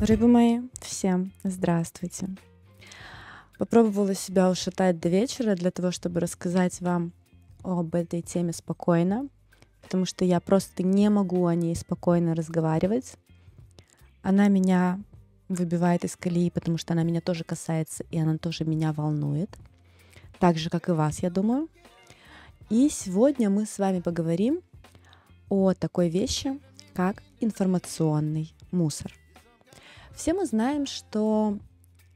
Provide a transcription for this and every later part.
Рыбы мои, всем здравствуйте. Попробовала себя ушатать до вечера для того, чтобы рассказать вам об этой теме спокойно, потому что я просто не могу о ней спокойно разговаривать. Она меня выбивает из колеи, потому что она меня тоже касается, и она тоже меня волнует. Так же, как и вас, я думаю. И сегодня мы с вами поговорим о такой вещи, как информационный мусор. Все мы знаем, что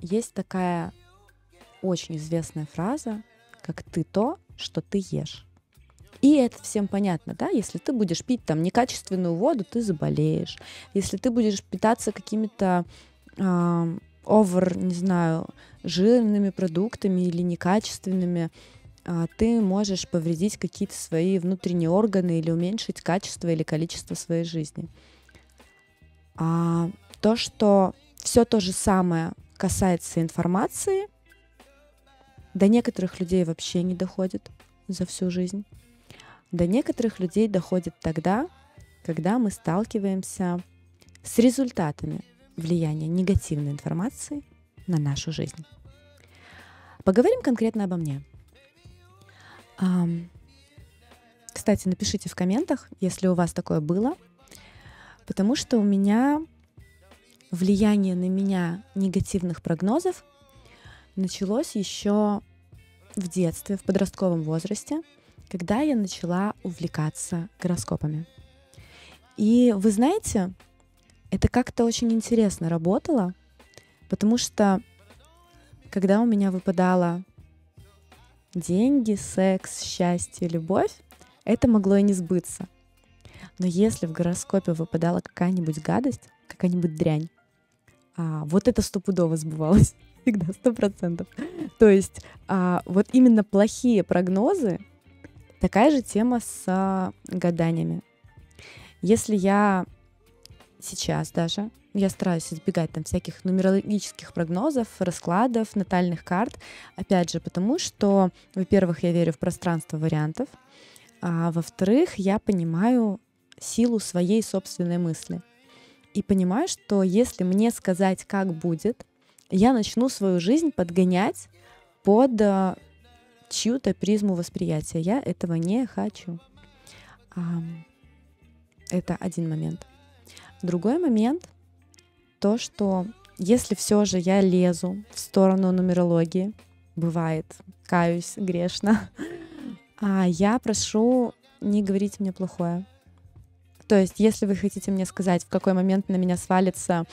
есть такая очень известная фраза, как «ты то, что ты ешь». И это всем понятно, да? Если ты будешь пить там некачественную воду, ты заболеешь. Если ты будешь питаться какими-то э, овер, не знаю, жирными продуктами или некачественными, э, ты можешь повредить какие-то свои внутренние органы или уменьшить качество или количество своей жизни. А то, что все то же самое касается информации, до некоторых людей вообще не доходит за всю жизнь. До некоторых людей доходит тогда, когда мы сталкиваемся с результатами влияния негативной информации на нашу жизнь. Поговорим конкретно обо мне. Кстати, напишите в комментах, если у вас такое было, потому что у меня влияние на меня негативных прогнозов началось еще в детстве, в подростковом возрасте, когда я начала увлекаться гороскопами. И вы знаете, это как-то очень интересно работало, потому что когда у меня выпадало деньги, секс, счастье, любовь, это могло и не сбыться. Но если в гороскопе выпадала какая-нибудь гадость, какая-нибудь дрянь, а, вот это стопудово сбывалось. Всегда, сто процентов. То есть а, вот именно плохие прогнозы, такая же тема с а, гаданиями. Если я сейчас даже, я стараюсь избегать там всяких нумерологических прогнозов, раскладов, натальных карт, опять же, потому что, во-первых, я верю в пространство вариантов, а во-вторых, я понимаю силу своей собственной мысли — и понимаю, что если мне сказать, как будет, я начну свою жизнь подгонять под э, чью-то призму восприятия. Я этого не хочу. Это один момент. Другой момент то, что если все же я лезу в сторону нумерологии, бывает, каюсь грешно, а я прошу не говорить мне плохое. То есть, если вы хотите мне сказать, в какой момент на меня свалится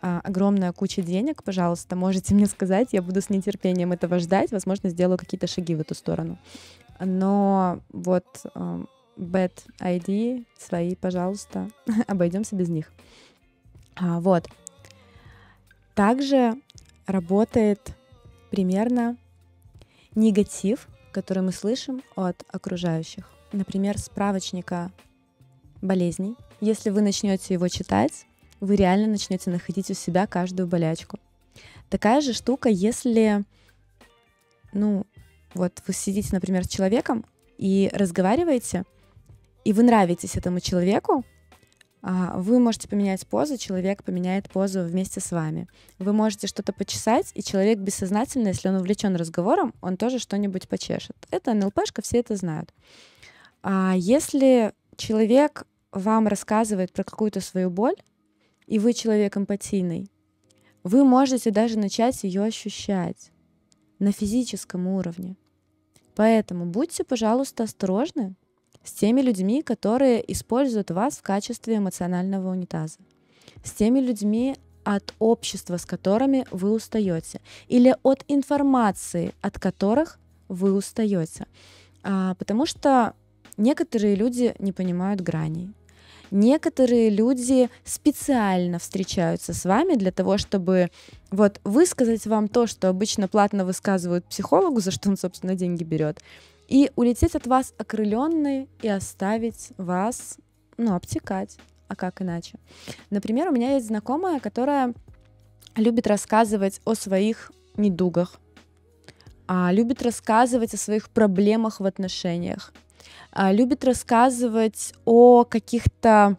а, огромная куча денег, пожалуйста, можете мне сказать, я буду с нетерпением этого ждать, возможно, сделаю какие-то шаги в эту сторону. Но вот э, bad ID свои, пожалуйста, обойдемся без них. А, вот. Также работает примерно негатив, который мы слышим от окружающих. Например, справочника болезней. Если вы начнете его читать, вы реально начнете находить у себя каждую болячку. Такая же штука, если, ну, вот вы сидите, например, с человеком и разговариваете, и вы нравитесь этому человеку, а, вы можете поменять позу, человек поменяет позу вместе с вами. Вы можете что-то почесать, и человек бессознательно, если он увлечен разговором, он тоже что-нибудь почешет. Это НЛПшка, все это знают. А если человек вам рассказывает про какую-то свою боль, и вы человек эмпатийный, вы можете даже начать ее ощущать на физическом уровне. Поэтому будьте, пожалуйста, осторожны с теми людьми, которые используют вас в качестве эмоционального унитаза, с теми людьми от общества, с которыми вы устаете, или от информации, от которых вы устаете. А, потому что некоторые люди не понимают граней. Некоторые люди специально встречаются с вами для того, чтобы вот высказать вам то, что обычно платно высказывают психологу, за что он, собственно, деньги берет, и улететь от вас окрыленной и оставить вас, ну, обтекать. А как иначе? Например, у меня есть знакомая, которая любит рассказывать о своих недугах, а, любит рассказывать о своих проблемах в отношениях, любит рассказывать о каких-то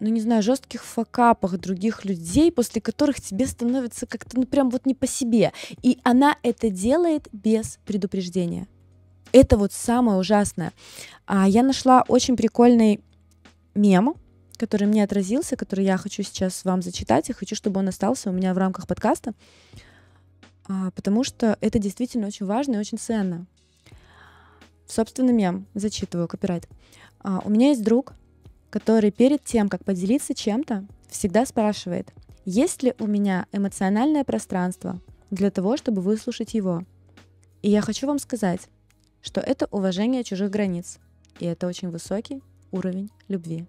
ну не знаю, жестких факапах других людей, после которых тебе становится как-то, ну прям вот не по себе. И она это делает без предупреждения. Это вот самое ужасное. А я нашла очень прикольный мем, который мне отразился, который я хочу сейчас вам зачитать, и хочу, чтобы он остался у меня в рамках подкаста, а, потому что это действительно очень важно и очень ценно. Собственно, мем, зачитываю, копирайт. А, у меня есть друг, который перед тем, как поделиться чем-то, всегда спрашивает, есть ли у меня эмоциональное пространство для того, чтобы выслушать его. И я хочу вам сказать, что это уважение чужих границ, и это очень высокий уровень любви.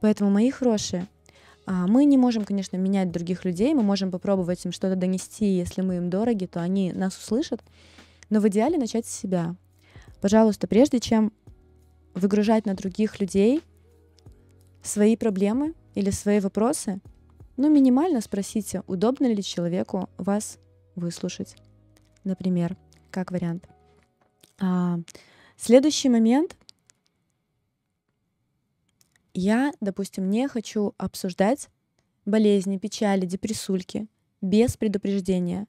Поэтому, мои хорошие, а, мы не можем, конечно, менять других людей, мы можем попробовать им что-то донести, если мы им дороги, то они нас услышат, но в идеале начать с себя. Пожалуйста, прежде чем выгружать на других людей свои проблемы или свои вопросы, ну, минимально спросите, удобно ли человеку вас выслушать. Например, как вариант. А, следующий момент. Я, допустим, не хочу обсуждать болезни, печали, депрессульки без предупреждения.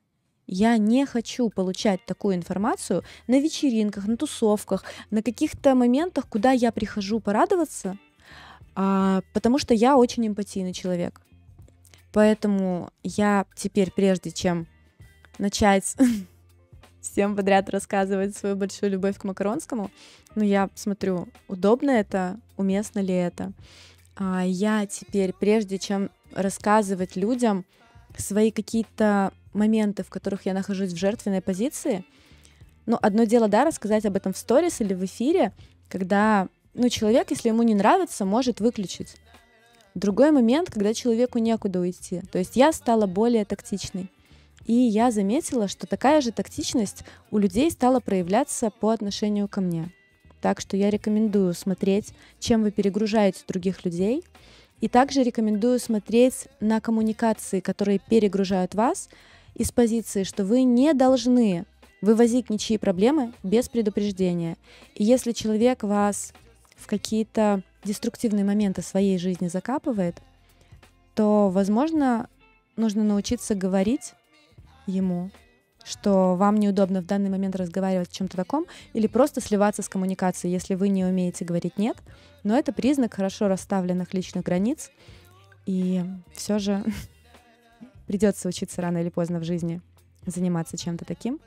Я не хочу получать такую информацию на вечеринках, на тусовках, на каких-то моментах, куда я прихожу порадоваться, а, потому что я очень эмпатийный человек. Поэтому я теперь, прежде чем начать всем подряд рассказывать свою большую любовь к макаронскому, ну, я смотрю, удобно это, уместно ли это. А я теперь, прежде чем рассказывать людям свои какие-то моменты, в которых я нахожусь в жертвенной позиции, ну, одно дело, да, рассказать об этом в сторис или в эфире, когда ну, человек, если ему не нравится, может выключить. Другой момент, когда человеку некуда уйти. То есть я стала более тактичной. И я заметила, что такая же тактичность у людей стала проявляться по отношению ко мне. Так что я рекомендую смотреть, чем вы перегружаете других людей. И также рекомендую смотреть на коммуникации, которые перегружают вас, из позиции, что вы не должны вывозить ничьи проблемы без предупреждения. И если человек вас в какие-то деструктивные моменты своей жизни закапывает, то, возможно, нужно научиться говорить ему, что вам неудобно в данный момент разговаривать о чем-то таком, или просто сливаться с коммуникацией, если вы не умеете говорить «нет». Но это признак хорошо расставленных личных границ, и все же придется учиться рано или поздно в жизни заниматься чем-то таким.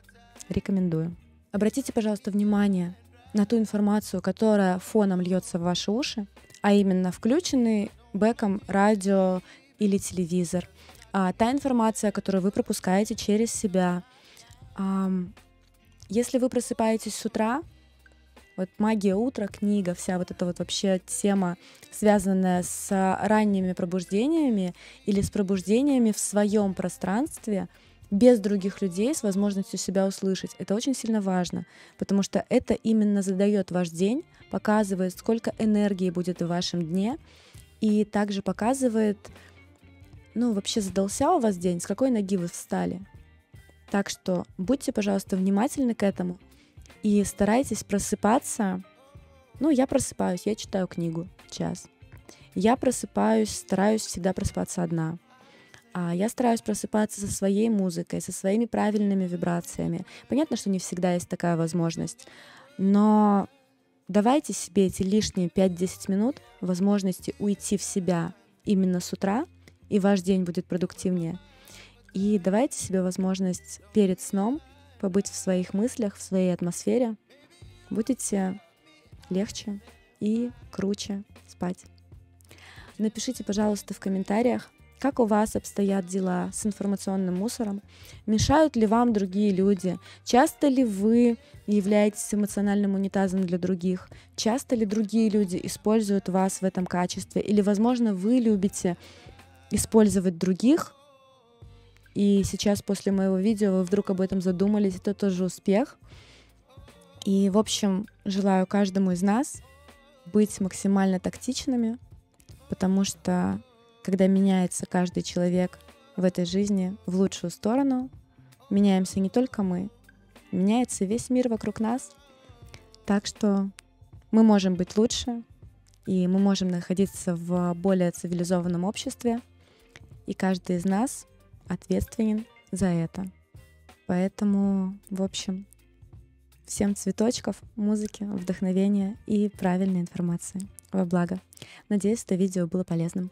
Рекомендую. Обратите, пожалуйста, внимание на ту информацию, которая фоном льется в ваши уши, а именно включенный бэком радио или телевизор, а, та информация, которую вы пропускаете через себя. Если вы просыпаетесь с утра, вот магия утра, книга, вся вот эта вот вообще тема, связанная с ранними пробуждениями или с пробуждениями в своем пространстве — без других людей с возможностью себя услышать. Это очень сильно важно, потому что это именно задает ваш день, показывает, сколько энергии будет в вашем дне, и также показывает, ну, вообще задался у вас день, с какой ноги вы встали. Так что будьте, пожалуйста, внимательны к этому и старайтесь просыпаться. Ну, я просыпаюсь, я читаю книгу час. Я просыпаюсь, стараюсь всегда просыпаться одна. А я стараюсь просыпаться со своей музыкой, со своими правильными вибрациями. Понятно, что не всегда есть такая возможность, но давайте себе эти лишние 5-10 минут возможности уйти в себя именно с утра, и ваш день будет продуктивнее. И давайте себе возможность перед сном побыть в своих мыслях, в своей атмосфере. Будете легче и круче спать. Напишите, пожалуйста, в комментариях, как у вас обстоят дела с информационным мусором? Мешают ли вам другие люди? Часто ли вы являетесь эмоциональным унитазом для других? Часто ли другие люди используют вас в этом качестве? Или, возможно, вы любите использовать других, и сейчас после моего видео вы вдруг об этом задумались, это тоже успех. И, в общем, желаю каждому из нас быть максимально тактичными, потому что когда меняется каждый человек в этой жизни в лучшую сторону, меняемся не только мы, меняется весь мир вокруг нас. Так что мы можем быть лучше, и мы можем находиться в более цивилизованном обществе, и каждый из нас ответственен за это. Поэтому, в общем, всем цветочков, музыки, вдохновения и правильной информации. Во благо. Надеюсь, это видео было полезным.